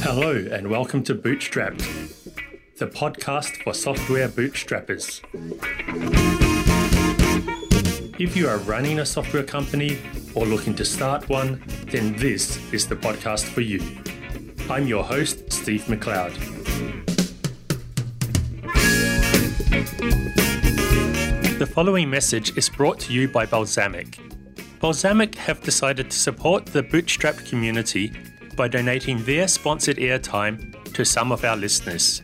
Hello, and welcome to Bootstrapped, the podcast for software bootstrappers. If you are running a software company or looking to start one, then this is the podcast for you. I'm your host, Steve McLeod. Following message is brought to you by Balsamiq. Balsamiq have decided to support the Bootstrap community by donating their sponsored airtime to some of our listeners.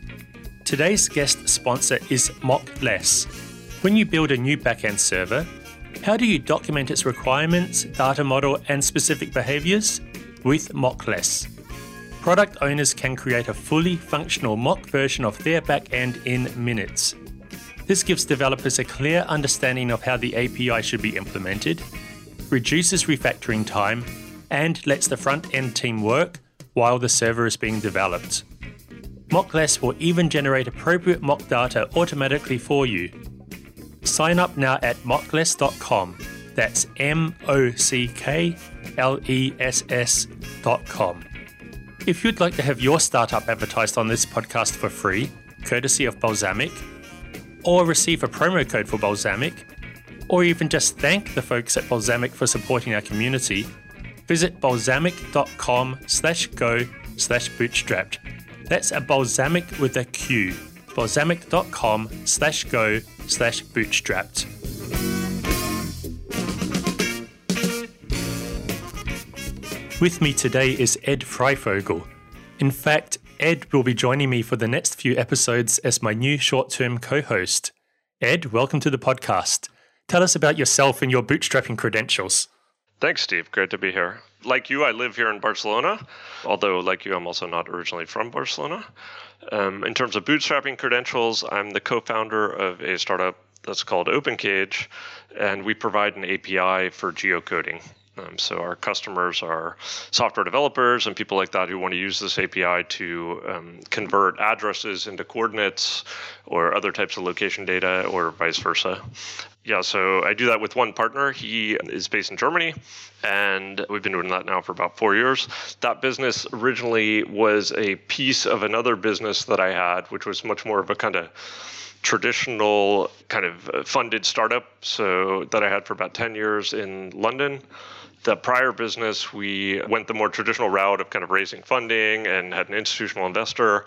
Today's guest sponsor is Mockless. When you build a new backend server, how do you document its requirements, data model, and specific behaviors? With Mockless. Product owners can create a fully functional mock version of their backend in minutes. This gives developers a clear understanding of how the API should be implemented, reduces refactoring time, and lets the front end team work while the server is being developed. Mockless will even generate appropriate mock data automatically for you Sign up now at mockless.com. That's M O C K L E S S.com. If you'd like to have your startup advertised on this podcast for free, courtesy of Balsamiq, or receive a promo code for Balsamiq, or even just thank the folks at Balsamiq for supporting our community, visit balsamiq.com slash go slash bootstrapped. That's a balsamiq with a Q. balsamiq.com slash go slash bootstrapped. With me today is Ed Freyfogle. In fact, Ed will be joining me for the next few episodes as my new short term co host. Ed, welcome to the podcast. Tell us about yourself and your bootstrapping credentials. Thanks, Steve. Great to be here. Like you, I live here in Barcelona, although, like you, I'm also not originally from Barcelona. Um, in terms of bootstrapping credentials, I'm the co founder of a startup that's called OpenCage, and we provide an API for geocoding. Um, so our customers are software developers and people like that who want to use this API to um, convert addresses into coordinates or other types of location data or vice versa. Yeah, so I do that with one partner. He is based in Germany, and we've been doing that now for about four years. That business originally was a piece of another business that I had, which was much more of a kind of traditional kind of funded startup so that I had for about 10 years in London the prior business, we went the more traditional route of kind of raising funding and had an institutional investor.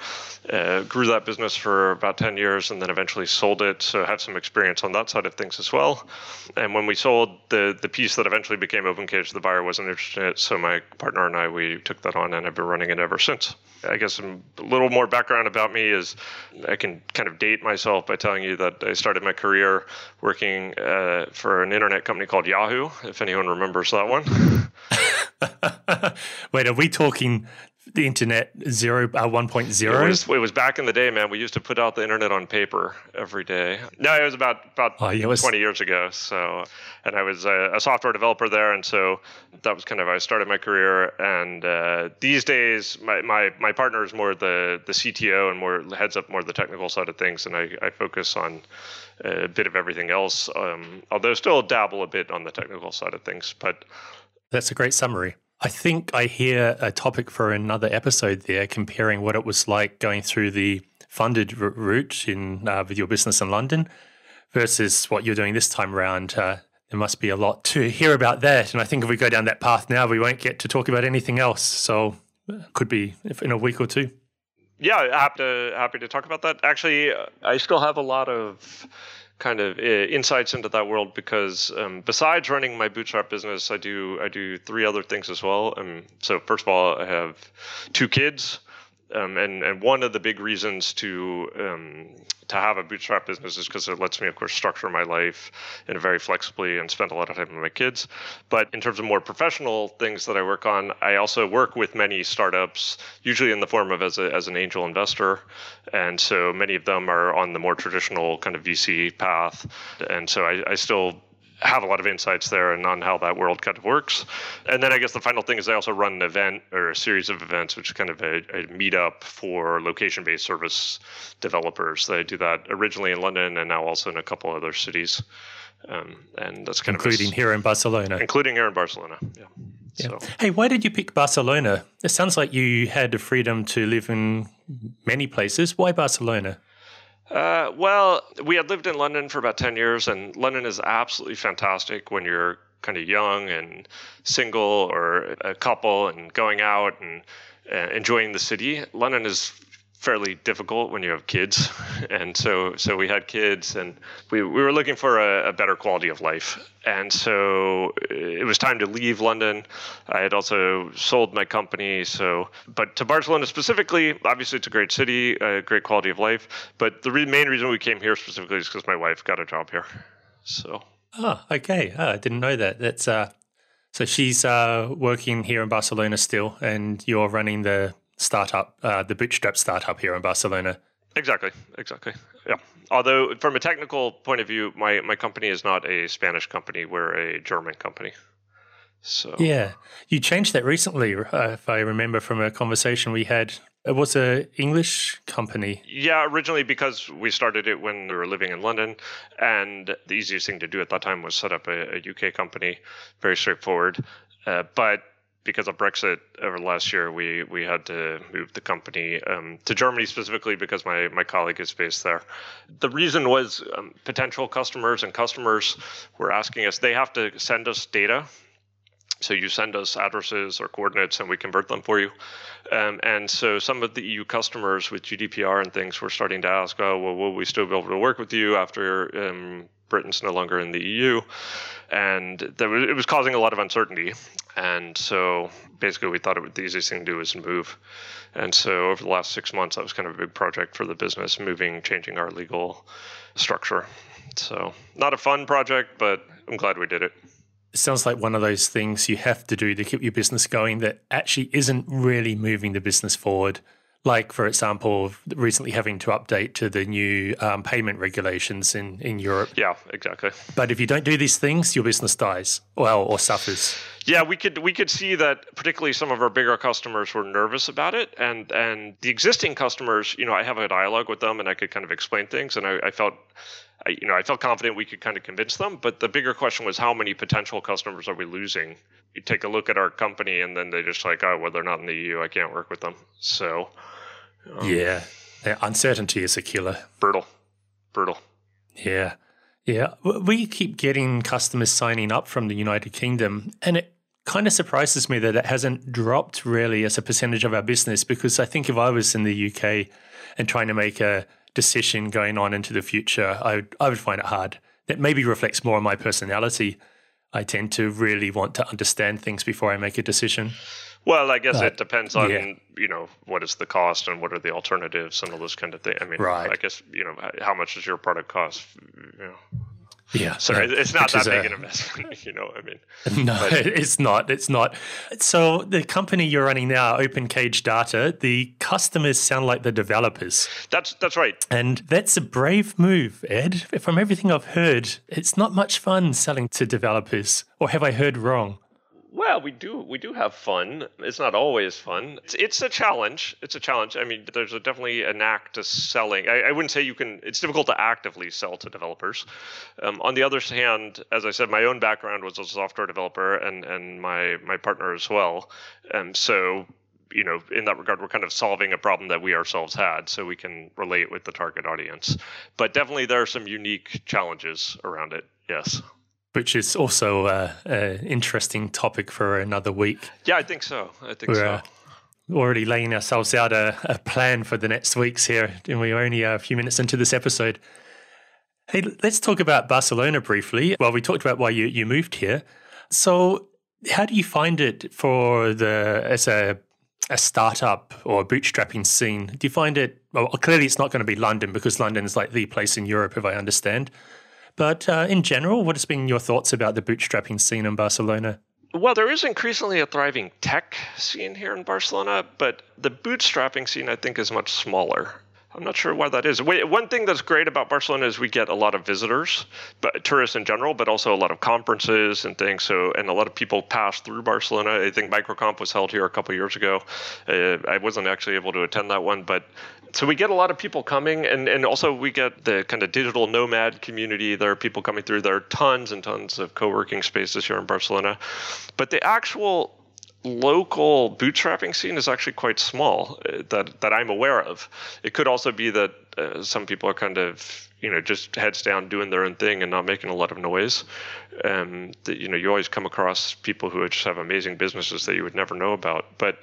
Uh, grew that business for about 10 years and then eventually sold it. So have some experience on that side of things as well. And when we sold the the piece that eventually became OpenCage, the buyer wasn't interested in it. So my partner and I, we took that on and I've been running it ever since. I guess a little more background about me is I can kind of date myself by telling you that I started my career working uh, for an internet company called Yahoo, if anyone remembers that one. Wait, are we talking the internet zero uh, 1.0 it was, it was back in the day man. We used to put out the internet on paper every day. No it was about about oh, yeah, was... 20 years ago so and i was a, a, software developer there and so that was kind of i started my career. And uh, these days my, my my partner is more the the cto and more heads up more the technical side of things and i, I focus on a bit of everything else. Um, although still dabble a bit on the technical side of things but that's a great summary. I think I hear a topic for another episode there, comparing what it was like going through the funded route in uh, with your business in London versus what you're doing this time around. Uh, there must be a lot to hear about that, and I think if we go down that path now, we won't get to talk about anything else. So, uh, could be in a week or two. Yeah, happy to happy to talk about that. Actually, I still have a lot of kind of uh, insights into that world because um, besides running my bootstrap business, I do I do three other things as well. Um, so first of all, I have two kids. Um, and and one of the big reasons to um, to have a bootstrap business is because it lets me, of course, structure my life in very flexibly and spend a lot of time with my kids. But in terms of more professional things that I work on, I also work with many startups, usually in the form of as a, as an angel investor, and so many of them are on the more traditional kind of VC path, and so I, I still have a lot of insights there and on how that world kind of works. And then I guess the final thing is I also run an event or a series of events, which is kind of a, a meetup for location based service developers. I do that originally in London and now also in a couple other cities. Um, and that's kind including of including here in Barcelona. Including here in Barcelona, yeah. yeah. So. Hey, why did you pick Barcelona? It sounds like you had the freedom to live in many places. Why Barcelona? Uh, well, we had lived in London for about 10 years, and London is absolutely fantastic when you're kind of young and single or a couple and going out and uh, enjoying the city. London is fairly difficult when you have kids, and so so we had kids, and we, we were looking for a, a, better quality of life, and so it was time to leave London. I had also sold my company, so but to Barcelona specifically, obviously it's a great city, a great quality of life, but the re- main reason we came here specifically is because my wife got a job here, so. Oh, okay. Oh, I didn't know that. That's uh, so she's uh, working here in Barcelona still, and you're running the startup, uh, the Bootstrap startup here in Barcelona. Exactly, exactly. Yeah. Although, from a technical point of view, my, my company is not a Spanish company; we're a German company. So yeah, you changed that recently, uh, if I remember from a conversation we had. It was a English company. Yeah, originally because we started it when we were living in London, and the easiest thing to do at that time was set up a, a UK company. Very straightforward. Uh, but because of Brexit over last year, we we had to move the company um, to Germany specifically because my my colleague is based there. The reason was um, potential customers and customers were asking us. They have to send us data. So you send us addresses or coordinates, and we convert them for you. Um, and so some of the EU customers with GDPR and things were starting to ask, "Oh, well, will we still be able to work with you after um, Britain's no longer in the EU?" And was, it was causing a lot of uncertainty. And so basically, we thought it would, the easiest thing to do was move. And so over the last six months, that was kind of a big project for the business, moving, changing our legal structure. So not a fun project, but I'm glad we did it. It sounds like one of those things you have to do to keep your business going that actually isn't really moving the business forward. Like for example recently having to update to the new um, payment regulations in, in europe. Yeah exactly. But if you don't do these things your business dies well or suffers. Yeah we could we could see that particularly some of our bigger customers were nervous about it and and the existing customers you know i have a dialogue with them and i could kind of explain things and i, I felt I, you know, I felt confident we could kind of convince them. But the bigger question was, how many potential customers are we losing? You take a look at our company, and then they just like, oh, well, they're not in the EU. I can't work with them. So um, yeah. Uncertainty is a killer. Brutal. Brutal. Yeah. Yeah. We keep getting customers signing up from the United Kingdom, and it kind of surprises me that it hasn't dropped really as a percentage of our business because I think if I was in the UK and trying to make a decision going on into the future, I would, I would find it hard. That maybe reflects more on my personality. I tend to really want to understand things before I make a decision. Well, I guess it depends on yeah. you know what is the cost and what are the alternatives and all those kind of things. I mean, right. I guess you know how much does your product cost? You know. Yeah, so it's not that big a, an investment, you know. what I mean, no, but. it's not. It's not. So the company you're running now, OpenCage Data, the customers sound like the developers. That's that's right, and that's a brave move, Ed. From everything I've heard, it's not much fun selling to developers. Or have I heard wrong? Well, we do we do have fun. It's not always fun. It's, it's a challenge. It's a challenge. I mean, there's a, definitely an act to selling. I, I, wouldn't say you can. It's difficult to actively sell to developers. Um, on the other hand, as I said, my own background was a software developer, and and my my partner as well. And so you know, in that regard, we're kind of solving a problem that we ourselves had, so we can relate with the target audience. But definitely, there are some unique challenges around it. Yes which is also an interesting topic for another week. Yeah, I think so. I think We're, so. Uh, already laying ourselves out a, a, plan for the next weeks here, and we're only a few minutes into this episode. Hey, let's talk about Barcelona briefly. Well, we talked about why you, you moved here. So, how do you find it for the as a a startup or a bootstrapping scene? Do you find it well? Clearly, it's not going to be London because London is like the place in Europe, if I understand. But uh, in general, what has been your thoughts about the bootstrapping scene in Barcelona? Well, there is increasingly a thriving tech scene here in Barcelona, but the bootstrapping scene, I think, is much smaller. I'm not sure why that is. One thing that's great about Barcelona is we get a lot of visitors, but tourists in general, but also a lot of conferences and things. So, and a lot of people pass through Barcelona. I think MicroConf was held here a couple years ago. Uh, I wasn't actually able to attend that one, but so we get a lot of people coming, and and also we get the kind of digital nomad community. There are people coming through. There are tons and tons of co-working spaces here in Barcelona, but the actual local bootstrapping scene is actually quite small uh, that that I'm aware of. It could also be that uh, some people are kind of you know just heads down doing their own thing and not making a lot of noise. Um, that you know you always come across people who just have amazing businesses that you would never know about. But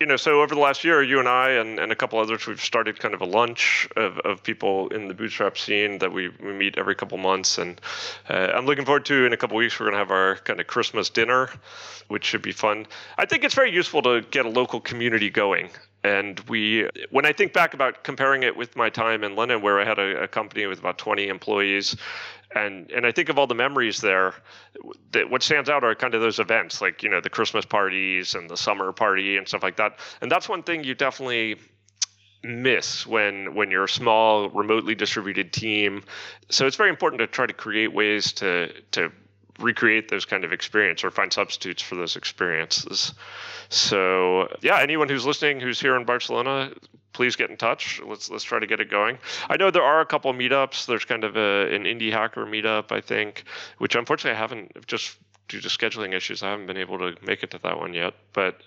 you know, so over the last year, you and I and, and a couple others, we've started kind of a lunch of, of people in the bootstrap scene that we, we meet every couple months. And uh, I'm looking forward to in a couple weeks, we're going to have our kind of Christmas dinner, which should be fun. I think it's very useful to get a local community going. And we, when I think back about comparing it with my time in London, where I had a, a company with about 20 employees, and and I think of all the memories there. That what stands out are kind of those events, like you know the Christmas parties and the summer party and stuff like that. And that's one thing you definitely miss when when you're a small, remotely distributed team. So it's very important to try to create ways to to recreate those kind of experience or find substitutes for those experiences. So yeah, anyone who's listening who's here in Barcelona, please get in touch. Let's let's try to get it going. I know there are a couple meetups. There's kind of a, an indie hacker meetup, I think, which unfortunately I haven't just due to scheduling issues, I haven't been able to make it to that one yet. But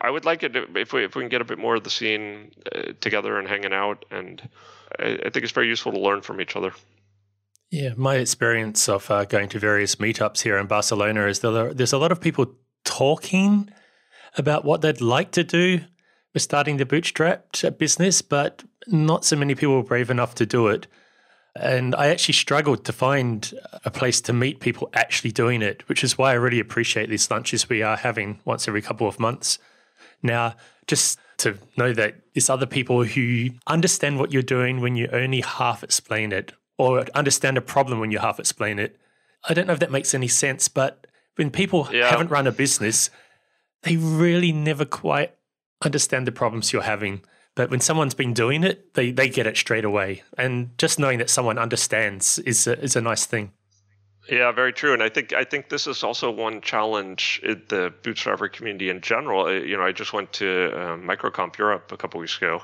I would like it to, if we if we can get a bit more of the scene uh, together and hanging out, and I, I, think it's very useful to learn from each other. Yeah, my experience of uh, going to various meetups here in Barcelona is that there's a lot of people talking about what they'd like to do with starting the bootstrapped business, but not so many people were brave enough to do it. And I actually struggled to find a place to meet people actually doing it, which is why I really appreciate these lunches we are having once every couple of months. Now, just to know that there's other people who understand what you're doing when you only half explain it, or understand a problem when you half explain it. I don't know if that makes any sense, but when people yeah. haven't run a business, they really never quite understand the problems you're having. But when someone's been doing it, they, they get it straight away. And just knowing that someone understands is a, is a nice thing. Yeah, very true. And I think I think this is also one challenge in the bootstrapper community in general. You know, I just went to um, MicroConf Europe a couple weeks ago.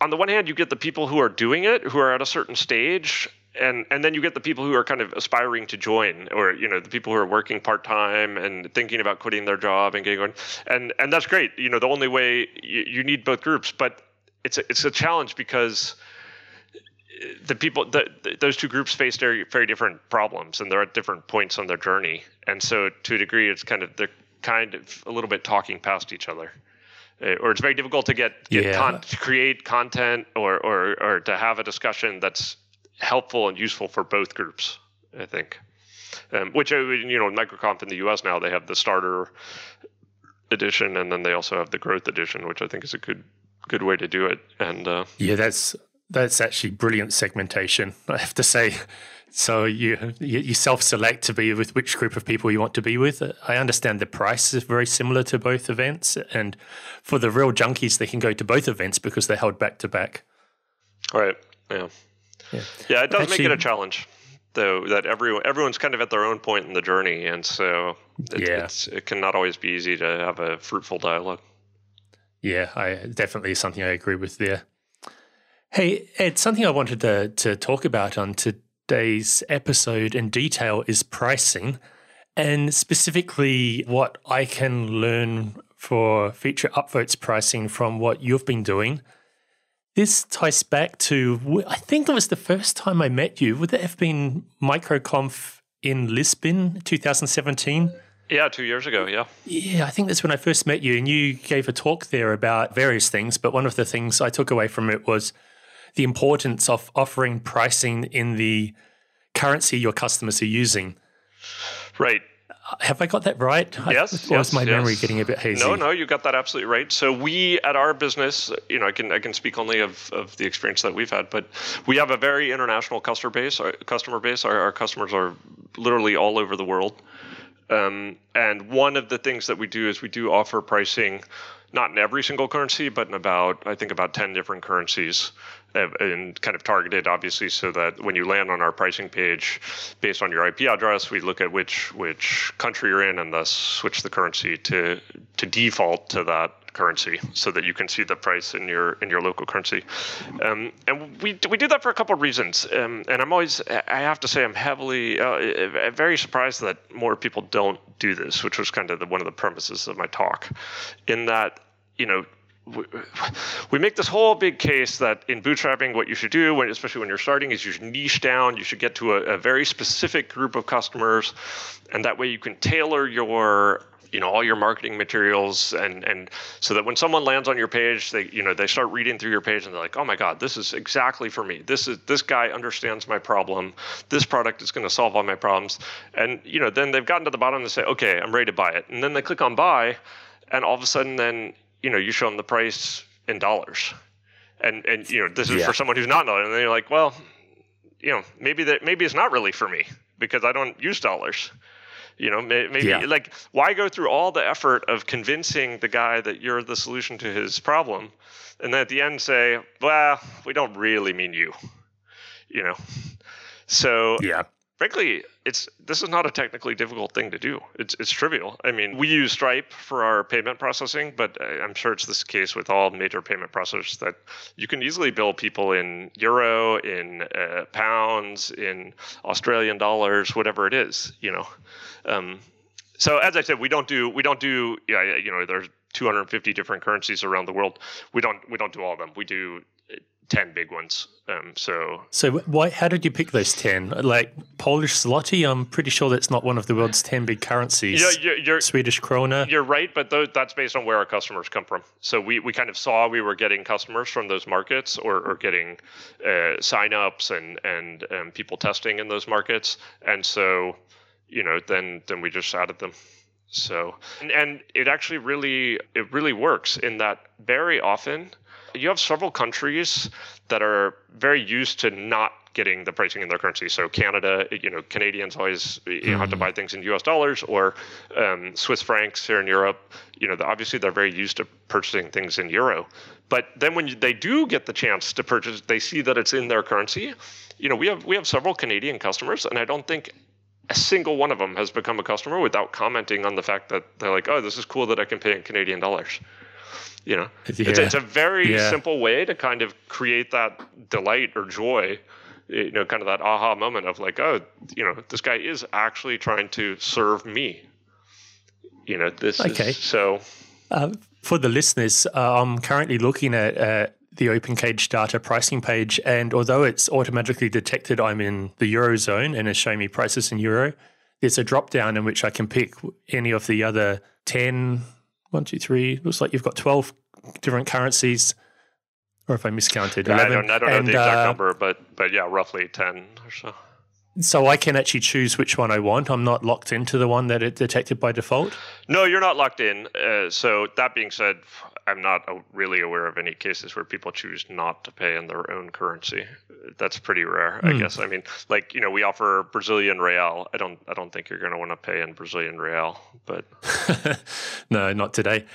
On the one hand, you get the people who are doing it, who are at a certain stage, and and then you get the people who are kind of aspiring to join or you know the people who are working part-time and thinking about quitting their job and getting going. And and that's great. You know the only way you, you need both groups but it's a, it's a challenge because the people the, those two groups face very very different problems and they're at different points on their journey. And so to a degree it's kind of they're kind of a little bit talking past each other or it's very difficult to get, get yeah. con- to create content or, or or to have a discussion that's helpful and useful for both groups. I think, um, which uh, you know, MicroConf in the U.S. now they have the starter edition, and then they also have the growth edition, which I think is a good good way to do it. And uh, yeah, that's that's actually brilliant segmentation. I have to say. So you you self-select to be with which group of people you want to be with. I understand the price is very similar to both events, and for the real junkies, they can go to both events because they're held back to back. Right. Yeah. Yeah, yeah it does Actually, make it a challenge, though. That everyone everyone's kind of at their own point in the journey, and so it, yeah. it can not always be easy to have a fruitful dialogue. Yeah, I definitely something I agree with there. Hey, Ed, something I wanted to to talk about on today's episode in detail is pricing, and specifically what I can learn for feature upvotes pricing from what you've been doing this ties back to, I think it was the first time I met you. Would that have been MicroConf in Lisbon, 2017? Yeah, two years ago. Yeah. Yeah, I think that's when I first met you, and you gave a talk there about various things. But one of the things I took away from it was the importance of offering pricing in the currency your customers are using. Right. Have I got that right? Yes. or yes, is my yes. memory getting a bit hazy? No, no, you got that absolutely right. So we at our business, you know, I can I can speak only of, of the experience that we've had, but we have a very international customer base. Our customer base, our, our customers are literally all over the world. Um, and one of the things that we do is we do offer pricing not in every single currency, but in about I think about ten different currencies, and kind of targeted obviously so that when you land on our pricing page, based on your IP address, we look at which which country you're in and thus switch the currency to to default to that currency so that you can see the price in your in your local currency. Um, and we we do that for a couple of reasons. Um, and I'm always I have to say I'm heavily uh, very surprised that more people don't do this, which was kind of the, one of the premises of my talk, in that you know we make this whole big case that in bootstrapping, what you should do, when, especially when you're starting, is you should niche down. You should get to a, a, very specific group of customers, and that way you can tailor your, you know, all your marketing materials, and and so that when someone lands on your page, they, you know, they start reading through your page and they're like, oh my god, this is exactly for me. This is this guy understands my problem. This product is going to solve all my problems, and you know, then they've gotten to the bottom and they say, okay, I'm ready to buy it, and then they click on buy, and all of a sudden, then you know, you show them the price in dollars, and and you know, this is yeah. for someone who's not knowing, and then you're like, well, you know, maybe that maybe it's not really for me because I don't use dollars. You know, maybe yeah. like why go through all the effort of convincing the guy that you're the solution to his problem, and then at the end say, well, we don't really mean you. You know, so yeah, frankly, it's this is not a technically difficult thing to do. It's it's trivial. I mean, we use Stripe for our payment processing, but I'm sure it's this case with all major payment processors that you can easily bill people in euro, in uh, pounds, in Australian dollars, whatever it is. You know. Um, so as I said, we don't do we don't do yeah you know there's 250 different currencies around the world. We don't we don't do all of them. We do 10 big ones. Um, so, so why? How did you pick those 10? Like Polish zloty, I'm pretty sure that's not one of the world's 10 big currencies. Yeah, you're, you're, Swedish krona. You're right, but those, that's based on where our customers come from. So we, we kind of saw we were getting customers from those markets or, or getting uh, signups and and um, people testing in those markets, and so you know then then we just added them. So and, and it actually really it really works in that very often you have several countries that are very used to not getting the pricing in their currency. So Canada, you know, Canadians always you know, have to mm. buy things in U.S. dollars or um, Swiss francs here in Europe. You know, obviously they're very used to purchasing things in euro. But then when they do get the chance to purchase, they see that it's in their currency. You know, we have we have several Canadian customers, and I don't think a single one of them has become a customer without commenting on the fact that they're like, oh, this is cool that I can pay in Canadian dollars. You know, yeah. it's, it's a very yeah. simple way to kind of create that delight or joy you know, kind of that aha moment of like, oh, you know, this guy is actually trying to serve me. You know, this okay. Is, so. Uh, for the listeners, uh, I'm currently looking at uh, the OpenCage data pricing page, and although it's automatically detected I'm in the eurozone and it's showing me prices in euro, there's a drop down in which I can pick any of the other 10, one, two, three. Looks like you've got 12 different currencies, or if I miscounted, 11. I don't, I don't and, know the exact uh, number, but, but yeah, roughly 10 or so. So I can actually choose which one I want. I'm not locked into the one that it detected by default. No, you're not locked in. Uh, so that being said, I'm not really aware of any cases where people choose not to pay in their own currency. That's pretty rare, mm. I hmm. guess. I mean, like you know, we offer Brazilian real. I don't, I don't think you're going to want to pay in Brazilian real, but no, not today.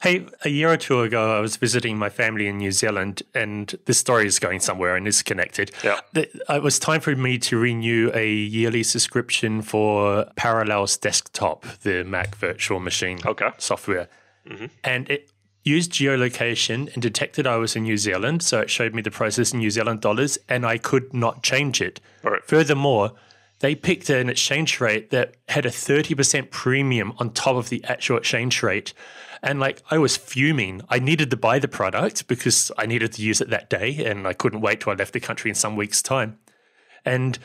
Hey, a year or two ago, I was visiting my family in New Zealand, and this story is going somewhere and is connected. Yeah. It was time for me to renew a yearly subscription for Parallels Desktop, the Mac virtual machine okay. software. Mm-hmm. And it used geolocation and detected I was in New Zealand. So it showed me the prices in New Zealand dollars, and I could not change it. Right. Furthermore, they picked an exchange rate that had a 30% premium on top of the actual exchange rate. And like I was fuming. I needed to buy the product because I needed to use it that day and I couldn't wait till I left the country in some weeks' time. And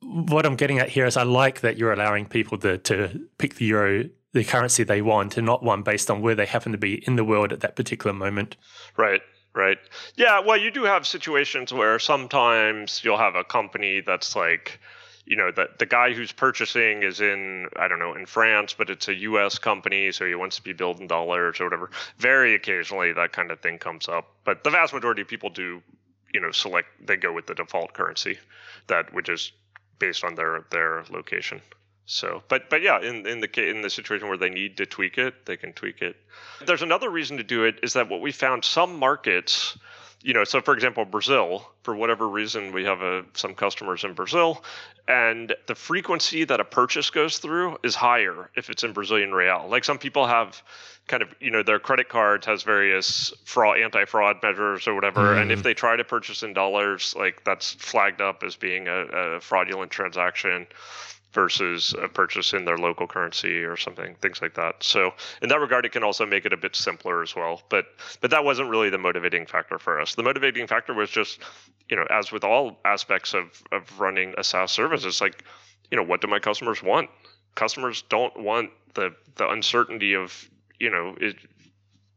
what I'm getting at here is I like that you're allowing people to, to pick the euro, the currency they want, and not one based on where they happen to be in the world at that particular moment. Right. Right. Yeah. Well, you do have situations where sometimes you'll have a company that's like, you know the the guy who's purchasing is in I don't know in France, but it's a U.S. company, so he wants to be billed in dollars or whatever. Very occasionally, that kind of thing comes up, but the vast majority of people do, you know, select they go with the default currency, that which is based on their their location. So, but but yeah, in in the in the situation where they need to tweak it, they can tweak it. There's another reason to do it is that what we found some markets you know, so for example, Brazil, for whatever reason, we have a, some customers in Brazil, and the frequency that a purchase goes through is higher if it's in Brazilian real. Like some people have kind of, you know, their credit cards has various fraud, anti-fraud measures or whatever, mm. and if mm. they try to purchase in dollars, like that's flagged up as being a, a fraudulent transaction versus a purchase in their local currency or something, things like that. So in that regard, it can also make it a bit simpler as well. But but that wasn't really the motivating factor for us. The motivating factor was just, you know, as with all aspects of of running a SaaS service, it's like, you know, what do my customers want? Customers don't want the the uncertainty of you know it,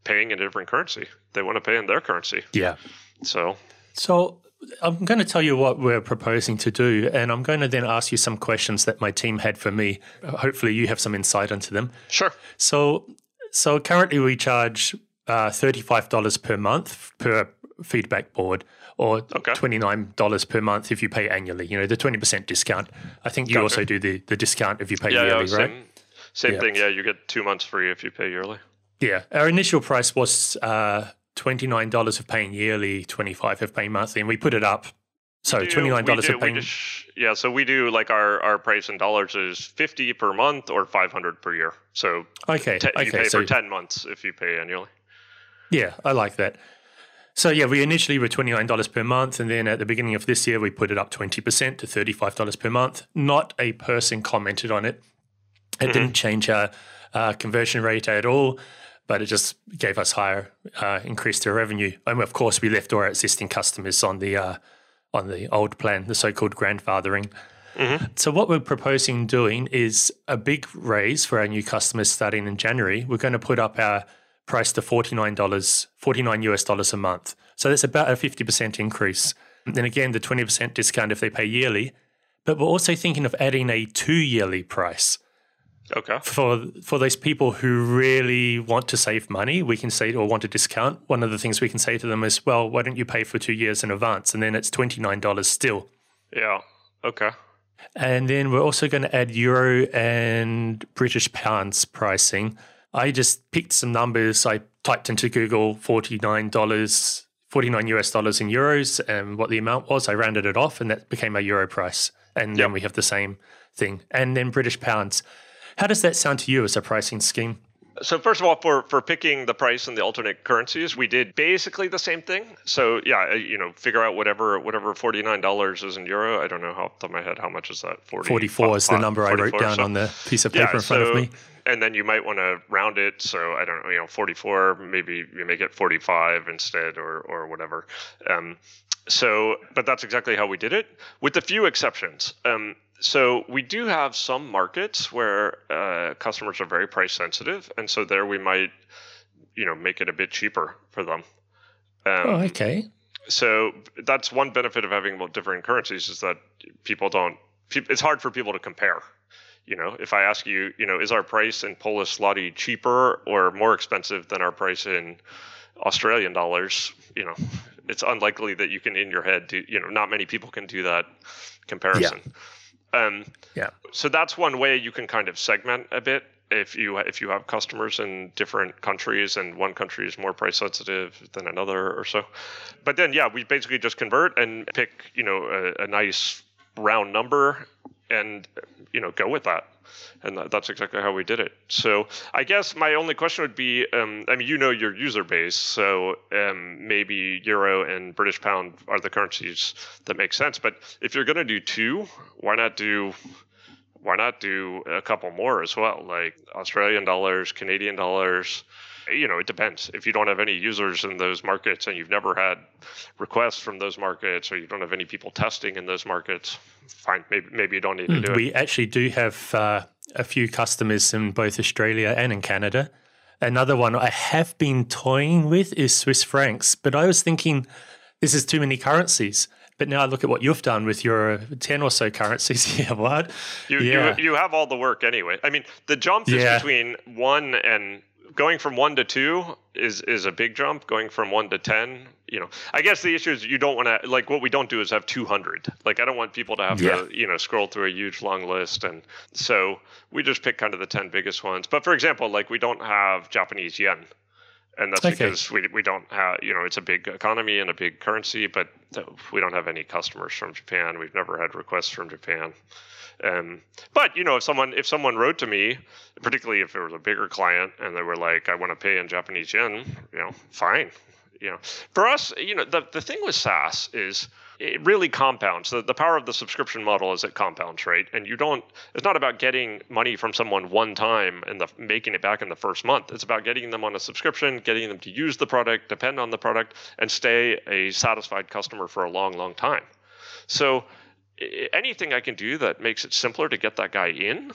paying in a different currency. They want to pay in their currency. Yeah. So. So I'm going to tell you what we're proposing to do, and I'm going to then ask you some questions that my team had for me. Hopefully, you have some insight into them. Sure. So, so currently we charge uh, thirty-five dollars per month per feedback board, or okay. twenty-nine dollars per month if you pay annually. You know, the twenty percent discount. I think you also do the the discount if you pay yeah, yearly, yeah, right? Same, same yeah. thing. Yeah, you get two months free if you pay yearly. Yeah, our initial price was uh, $29 of paying yearly, 25 of paying monthly, and we put it up. So do, $29 of paying. yeah, so we do like our, our price in dollars is 50 per month or 500 per year. So okay, te- you okay, pay so, for 10 months if you pay annually. Yeah, I like that. So yeah, we initially were twenty nine dollars per month, and then at the beginning of this year, we put it up twenty percent to thirty five dollars per month. Not a person commented on it. It mm-hmm. didn't change our uh, conversion rate at all but it just gave us higher, uh, increased their revenue. And of course, we left our existing customers on the uh, on the old plan, the so-called grandfathering. Mm-hmm. So what we're proposing doing is a big raise for our new customers starting in January. We're going to put up our price to forty nine dollars, forty nine US dollars a month. So that's about a fifty percent increase. And then again, the twenty percent discount if they pay yearly. But we're also thinking of adding a two yearly price. Okay. For for those people who really want to save money, we can say or want a discount. One of the things we can say to them is, well, why don't you pay for two years in advance, and then it's twenty nine dollars still. Yeah. Okay. And then we're also going to add euro and British pounds pricing. I just picked some numbers. I typed into Google forty nine dollars, forty nine US dollars in euros, and what the amount was. I rounded it off, and that became a euro price. And yep. then we have the same thing. And then British pounds. How does that sound to you as a pricing scheme? So first of all, for for picking the price and the alternate currencies, we did basically the same thing. So yeah, you know, figure out whatever whatever forty nine dollars is in euro. I don't know how off the top of my head how much is that. Forty four is the number I wrote down so, on the piece of paper yeah, in front so, of me. And then you might want to round it. So I don't know, you know, forty four. Maybe you make it forty five instead, or or whatever. Um, so, but that's exactly how we did it, with a few exceptions. Um, so we do have some markets where uh, customers are very price sensitive, and so there we might, you know, make it a bit cheaper for them. Um, oh, okay. So that's one benefit of having different currencies is that people don't. It's hard for people to compare. You know, if I ask you, you know, is our price in Polish zloty cheaper or more expensive than our price in Australian dollars? You know, it's unlikely that you can in your head do. You know, not many people can do that comparison. Yeah. Um, yeah. So that's one way you can kind of segment a bit if you if you have customers in different countries and one country is more price sensitive than another or so. But then yeah, we basically just convert and pick you know a, a nice round number and you know go with that and that's exactly how we did it. So I guess my only question would be, um, I mean, you know your user base, so um, maybe euro and British pound are the currencies that make sense. But if you're going to do two, why not do why not do a couple more as well, like Australian dollars, Canadian dollars? You know, it depends. If you don't have any users in those markets and you've never had requests from those markets, or you don't have any people testing in those markets, fine. Maybe maybe you don't need to do we it. We actually do have uh, a few customers in both Australia and in Canada. Another one I have been toying with is Swiss francs, but I was thinking this is too many currencies. But now I look at what you've done with your 10 or so currencies. yeah, what? You, yeah. you, you have all the work anyway. I mean, the jump is between one and going from one to two is is a big jump. Going from one to ten you know, I guess the issue is you don't want to like what we don't do is have 200. Like I don't want people to have yeah. to you know scroll through a huge long list, and so we just pick kind of the 10 biggest ones. But for example, like we don't have Japanese yen, and that's okay. because we we don't have you know it's a big economy and a big currency, but uh, we don't have any customers from Japan. We've never had requests from Japan. Um, but you know, if someone if someone wrote to me, particularly if it was a bigger client, and they were like, "I want to pay in Japanese yen," you know, fine. You know, for us, you know, the the thing with SaaS is it really compounds. The, the power of the subscription model is it compounds, right? And you don't. It's not about getting money from someone one time and the making it back in the first month. It's about getting them on a subscription, getting them to use the product, depend on the product, and stay a satisfied customer for a long, long time. So anything I can do that makes it simpler to get that guy in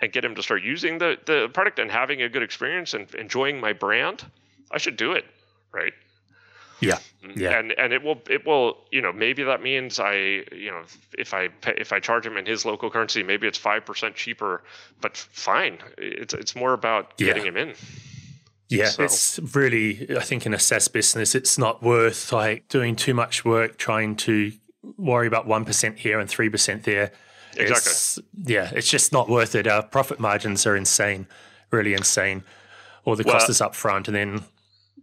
and get him to start using the, the product and having a good experience and enjoying my brand, I should do it, right? Yeah, mm-hmm. yeah, and and it will it will you know maybe that means I you know if I pay, if I charge him in his local currency maybe it's five percent cheaper, but fine. It's it's more about yeah. getting him in. Yeah, so. it's really I think in a SaaS business it's not worth like doing too much work trying to worry about 1% here and 3% there. Exactly. It's, yeah, it's just not worth it. Our profit margins are insane, really insane. All the well, cost is up front. And then,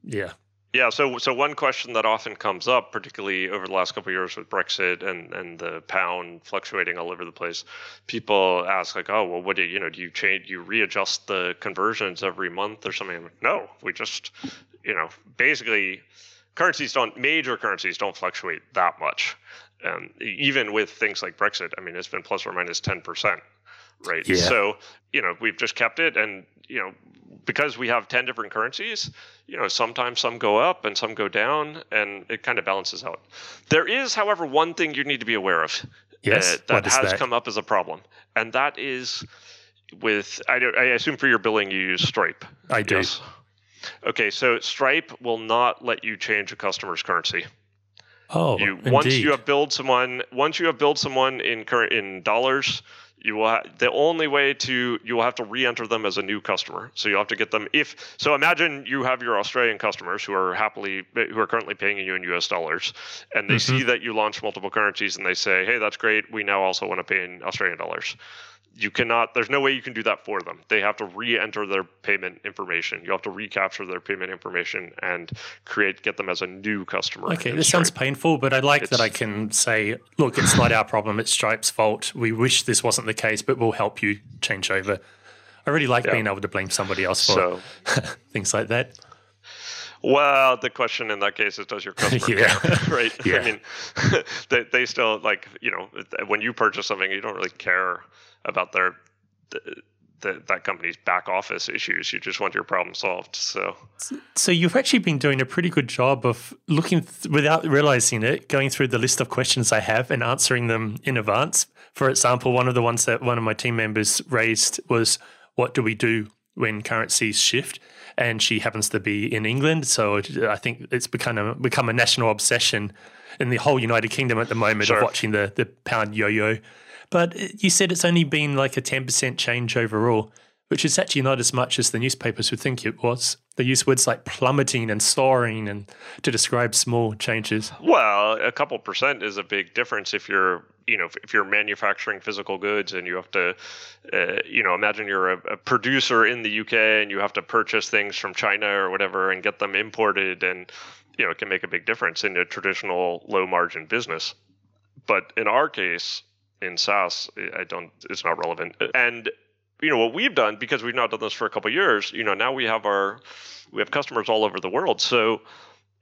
yeah. Yeah, so so one question that often comes up, particularly over the last couple of years with Brexit and, and the pound fluctuating all over the place, people ask like, "Oh, well, what do you, you know? Do you change? Do you readjust the conversions every month or something?" Like, no, we just, you know, basically, currencies don't major currencies don't fluctuate that much um, even with things like Brexit, I mean, it's been plus or minus 10%, right? Yeah. So, you know, we've just kept it. And, you know, because we have 10 different currencies, you know, sometimes some go up and some go down, and it kind of balances out. There is, however, one thing you need to be aware of yes, uh, that has that? come up as a problem, and that is with, I, I, assume for your billing, you use Stripe. I do. Yes. Okay, so Stripe will not let you change a customer's currency. Oh, you, once you have billed someone, once you have billed someone in current in dollars, you will ha- the only way to you will have to re-enter them as a new customer. So you'll have to get them if so. Imagine you have your Australian customers who are happily who are currently paying you in U.S. dollars, and they mm-hmm. see that you launch multiple currencies, and they say, "Hey, that's great. We now also want to pay in Australian dollars." You cannot there's no way you can do that for them they have to re-enter their payment information you have to recapture their payment information and create get them as a new customer okay this sounds painful but i like it's, that i can say look it's not our problem it's stripe's fault we wish this wasn't the case but we'll help you change over i really like yeah. being able to blame somebody else for so, things like that well, the question in that case is, does your customer yeah. care, right? Yeah. I mean, they, they still like you know when you purchase something, you don't really care about their the, the, that company's back office issues. You just want your problem solved. So, so you've actually been doing a pretty good job of looking th- without realizing it, going through the list of questions I have and answering them in advance. For example, one of the ones that one of my team members raised was, "What do we do when currencies shift?" And she happens to be in England, so I think it's become a become a national obsession in the whole United Kingdom at the moment sure. of watching the the pound yo-yo. But you said it's only been like a 10% change overall, which is actually not as much as the newspapers would think it was. They use words like plummeting and soaring and to describe small changes. Well, a couple percent is a big difference if you're, you know, if you're manufacturing physical goods and you have to, uh, you know, imagine you're a, a producer in the UK and you have to purchase things from China or whatever and get them imported and, you know, it can make a big difference in a traditional low margin business. But in our case, in SaaS, I don't. It's not relevant. And you know what we've done because we've not done this for a couple years. You know now we have our we have customers all over the world. So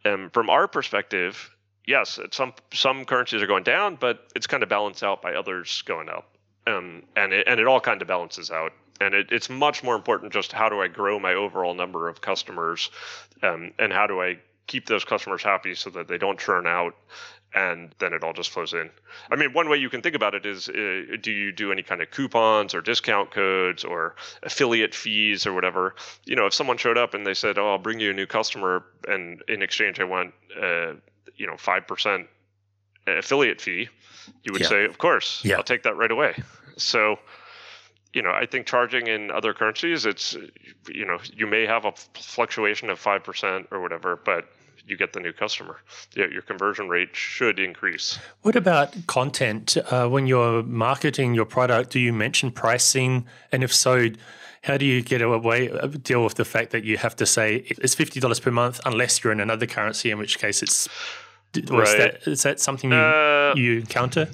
um, from our perspective, yes, some some currencies are going down, but it's kind of balanced out by others going up. Um, and it, and it all kind of balances out. And it, it's much more important just how do I grow my overall number of customers, um, and how do I keep those customers happy so that they don't churn out and then it all just flows in. I mean, one way you can think about it is uh, do you do any kind of coupons or discount codes or affiliate fees or whatever? You know, if someone showed up and they said, "Oh, I'll bring you a new customer and in exchange I want uh, you know, 5% affiliate fee," you would yeah. say, "Of course. Yeah. I'll take that right away." So, you know, I think charging in other currencies, it's, you know, you may have a fluctuation of 5% or whatever, but you get the new customer. Yeah, your conversion rate should increase. What about content? Uh, when you're marketing your product, do you mention pricing? And if so, how do you get away deal with the fact that you have to say it's fifty dollars per month unless you're in another currency, in which case it's right. is, that, is that something you, uh, you encounter?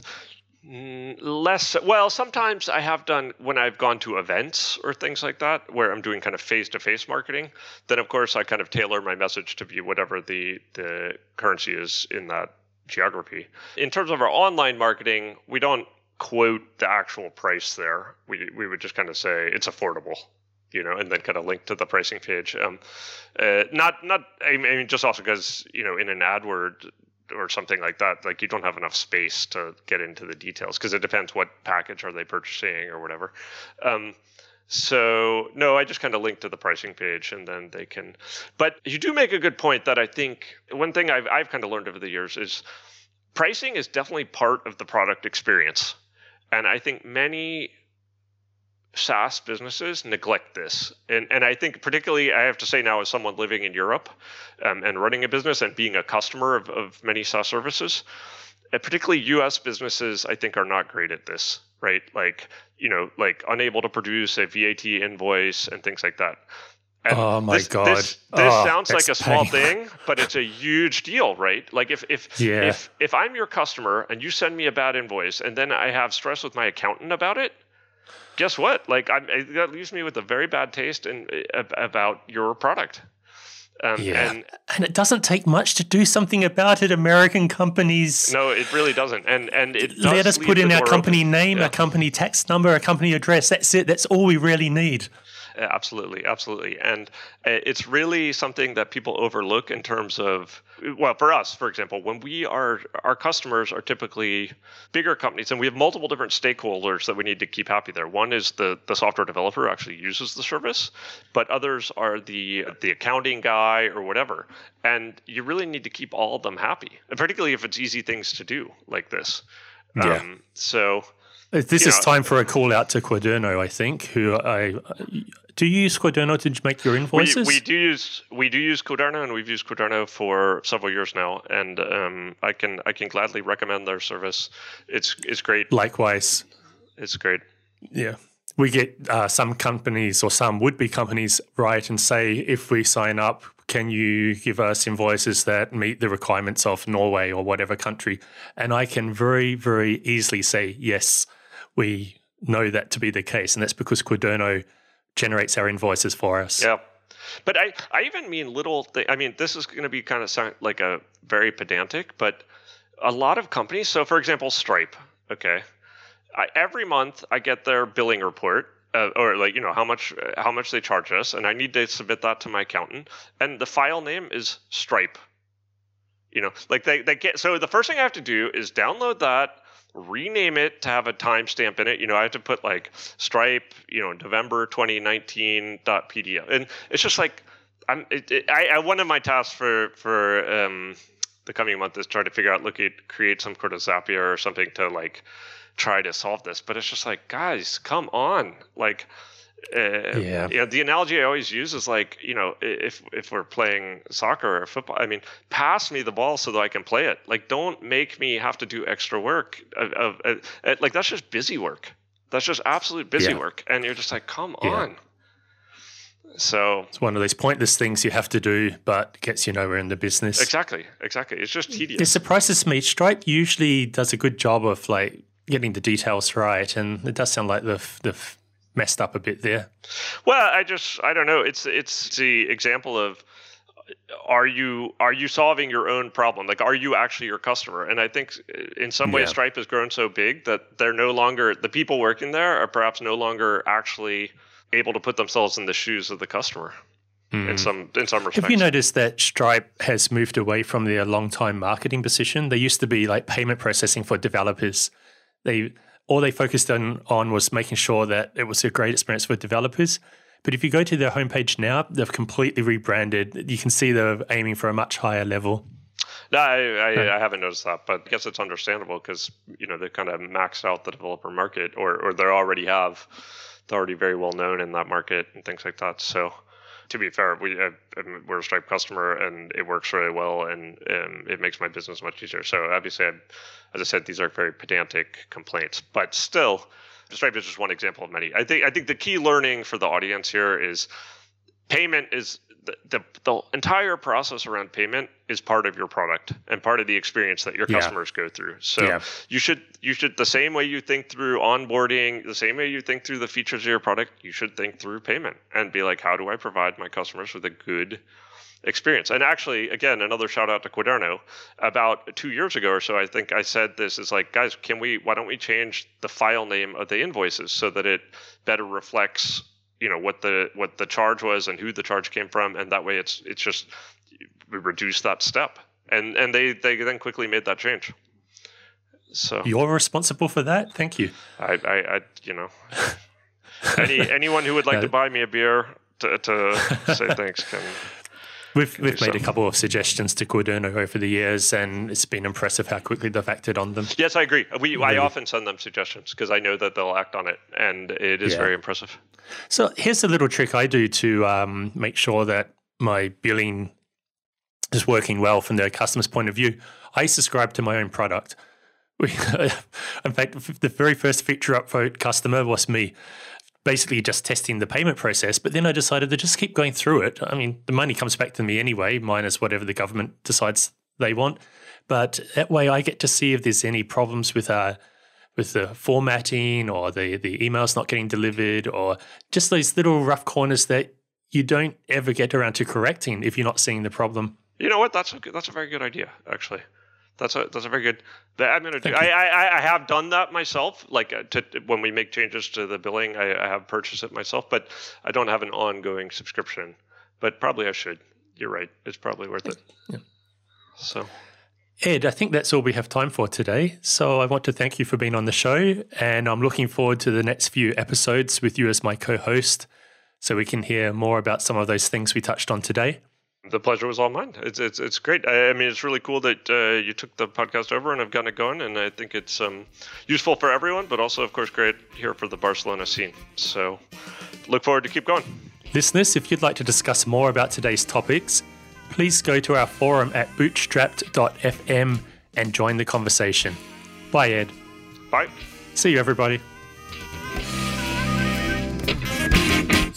Mm, less well sometimes i have done when i've gone to events or things like that where i'm doing kind of face-to-face marketing then of course i kind of tailor my message to be whatever the the currency is in that geography in terms of our online marketing we don't quote the actual price there we we would just kind of say it's affordable you know, and then kind of link to the pricing page. Um, uh, not, not, I mean, just also because you know, in an AdWord, or something like that like you don't have enough space to get into the details because it depends what package are they purchasing or whatever. Um, so no i just kind of link to the pricing page and then they can but you do make a good point that i think one thing i've, I've kind of learned over the years is pricing is definitely part of the product experience. And i think many SaaS businesses neglect this. And, and I think, particularly, I have to say now, as someone living in Europe um, and running a business and being a customer of, of many SaaS services, uh, particularly US businesses, I think, are not great at this, right? Like, you know, like unable to produce a VAT invoice and things like that. And oh my this, god! This, this oh, sounds like a small thing, but it's a huge deal, right? Like if if yeah. if if I'm your customer and you send me a bad invoice, and then I have stress with my accountant about it, guess what? Like, I, that leaves me with a very bad taste in, uh, about your product. Um, yeah, and, and, it doesn't take much to do something about it. American companies. No, it really doesn't. And and it let us put in our company open. name, yeah. our company tax number, our company address. That's it. That's all we really need. Absolutely, absolutely, and uh, it's really something that people overlook in terms of well, for us, for example, when we are our customers are typically bigger companies, and we have multiple different stakeholders that we need to keep happy there. One is the the software developer who actually uses the service, but others are the the accounting guy or whatever, and you really need to keep all of them happy, and particularly if it's easy things to do like this. Yeah. Um, so this is know, time for a call out to Quaderno, I think, who I do you use Quaderno to make your invoices? We, we, do use we do use Quaderno, and we've used Quaderno for several years now, and um, I can I can gladly recommend their service. It's it's great. Likewise, it's great. Yeah, we get uh, some companies or some would be companies write and say if we sign up, can you give us invoices that meet the requirements of Norway or whatever country? And I can very very easily say yes, we know that to be the case, and that's because Quaderno generates our invoices for us. Yeah. But I, I even mean little thing. I mean, this is going to be kind of sound like a very pedantic, but a lot of companies. So, for example, Stripe. Okay, I, every month I get their billing report, uh, or like you know how much how much they charge us, and I need to submit that to my accountant. And the file name is Stripe. You know, like they they get. So the first thing I have to do is download that rename it to have a timestamp in it. You know, I have to put like Stripe, you know, November 2019.pdf, and it's just like I'm. It, it, I, I, one of my tasks for for um, the coming month is try to figure out, look at create some sort of Zapier or something to like try to solve this. But it's just like, guys, come on, like uh, yeah. Know, the analogy I always use is like, you know, if if we're playing soccer or football, I mean, pass me the ball so that I can play it. Like, don't make me have to do extra work. Of, of, of like, that's just busy work. That's just absolute busy yeah. work, and you're just like, come yeah. on. So it's one of those pointless things you have to do, but gets you nowhere in the business. Exactly, exactly. It's just tedious. It surprises me. Stripe usually does a good job of like getting the details right, and it does sound like the the messed up a bit there. Well, I just I don't know. It's it's the example of are you are you solving your own problem? Like are you actually your customer? And I think in some ways yeah. Stripe has grown so big that they're no longer the people working there are perhaps no longer actually able to put themselves in the shoes of the customer. Mm. In some in some respects. Have you noticed that Stripe has moved away from their long time marketing position? They used to be like payment processing for developers. They all they focused on, on was making sure that it was a great experience for developers. But if you go to their homepage now, they've completely rebranded. You can see they're aiming for a much higher level. No, I, I, I, haven't noticed that, but I guess it's understandable because you know they kind of maxed out the developer market, or or they already have, they're already very well known in that market and things like that. So, to be fair, we uh, we're a Stripe customer and it works really well and um, it makes my business much easier. So obviously, I'm, as I said, these are very pedantic complaints, but still, Stripe is just one example of many. I think I think the key learning for the audience here is payment is the, the, the entire process around payment is part of your product and part of the experience that your Yeah. customers go through. So Yeah. you should you should the same way you think through onboarding, the same way you think through the features of your product, you should think through payment and be like, how do I provide my customers with a good experience? And actually, again, another shout out to Quaderno. About two years ago or so, I think I said this is like, guys, can we? Why don't we change the file name of the invoices so that it better reflects you know what the what the charge was and who the charge came from and that way it's it's just we reduce that step and and they they then quickly made that change so You're responsible for that. Thank you. I, I, I you know any anyone who would like uh, to buy me a beer to, to say thanks can We've we've made a couple of suggestions to Quaderno over the years, and it's been impressive how quickly they've acted on them. yes I agree we I often send them suggestions because I know that they'll act on it and it is Yeah. very impressive So here's a little trick I do to um, make sure that my billing is working well from the customer's point of view. I subscribe to my own product. We, in fact, the very first feature upvote customer was me, basically just testing the payment process. But then I decided to just keep going through it. I mean, the money comes back to me anyway, minus whatever the government decides they want. But that way, I get to see if there's any problems with uh, with the formatting or the the emails not getting delivered or just those little rough corners that you don't ever get around to correcting if you're not seeing the problem. You know what? That's a good, that's a very good idea, actually. That's a that's a very good. That I'm gonna do. I. I I have done that myself. Like uh, to, when we make changes to the billing, I, I have purchased it myself, but I don't have an ongoing subscription. But probably I should. You're right. It's probably worth it. Yeah. So Ed, I think that's all we have time for today. So I want to thank you for being on the show, and I'm looking forward to the next few episodes with you as my co-host, so we can hear more about some of those things we touched on today. The pleasure was all mine. It's it's it's great. I, I mean, it's really cool that uh, you took the podcast over and have gotten it going, and I think it's um, useful for everyone, but also, of course, great here for the Barcelona scene. So look forward to keep going. Listeners, if you'd like to discuss more about today's topics, please go to our forum at bootstrapped.fm and join the conversation. Bye, Ed. Bye. See you, everybody.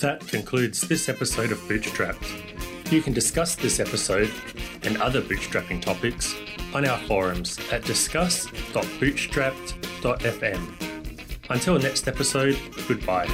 That concludes this episode of Bootstrapped. You can discuss this episode and other bootstrapping topics on our forums at discuss.bootstrapped.fm. Until next episode, goodbye.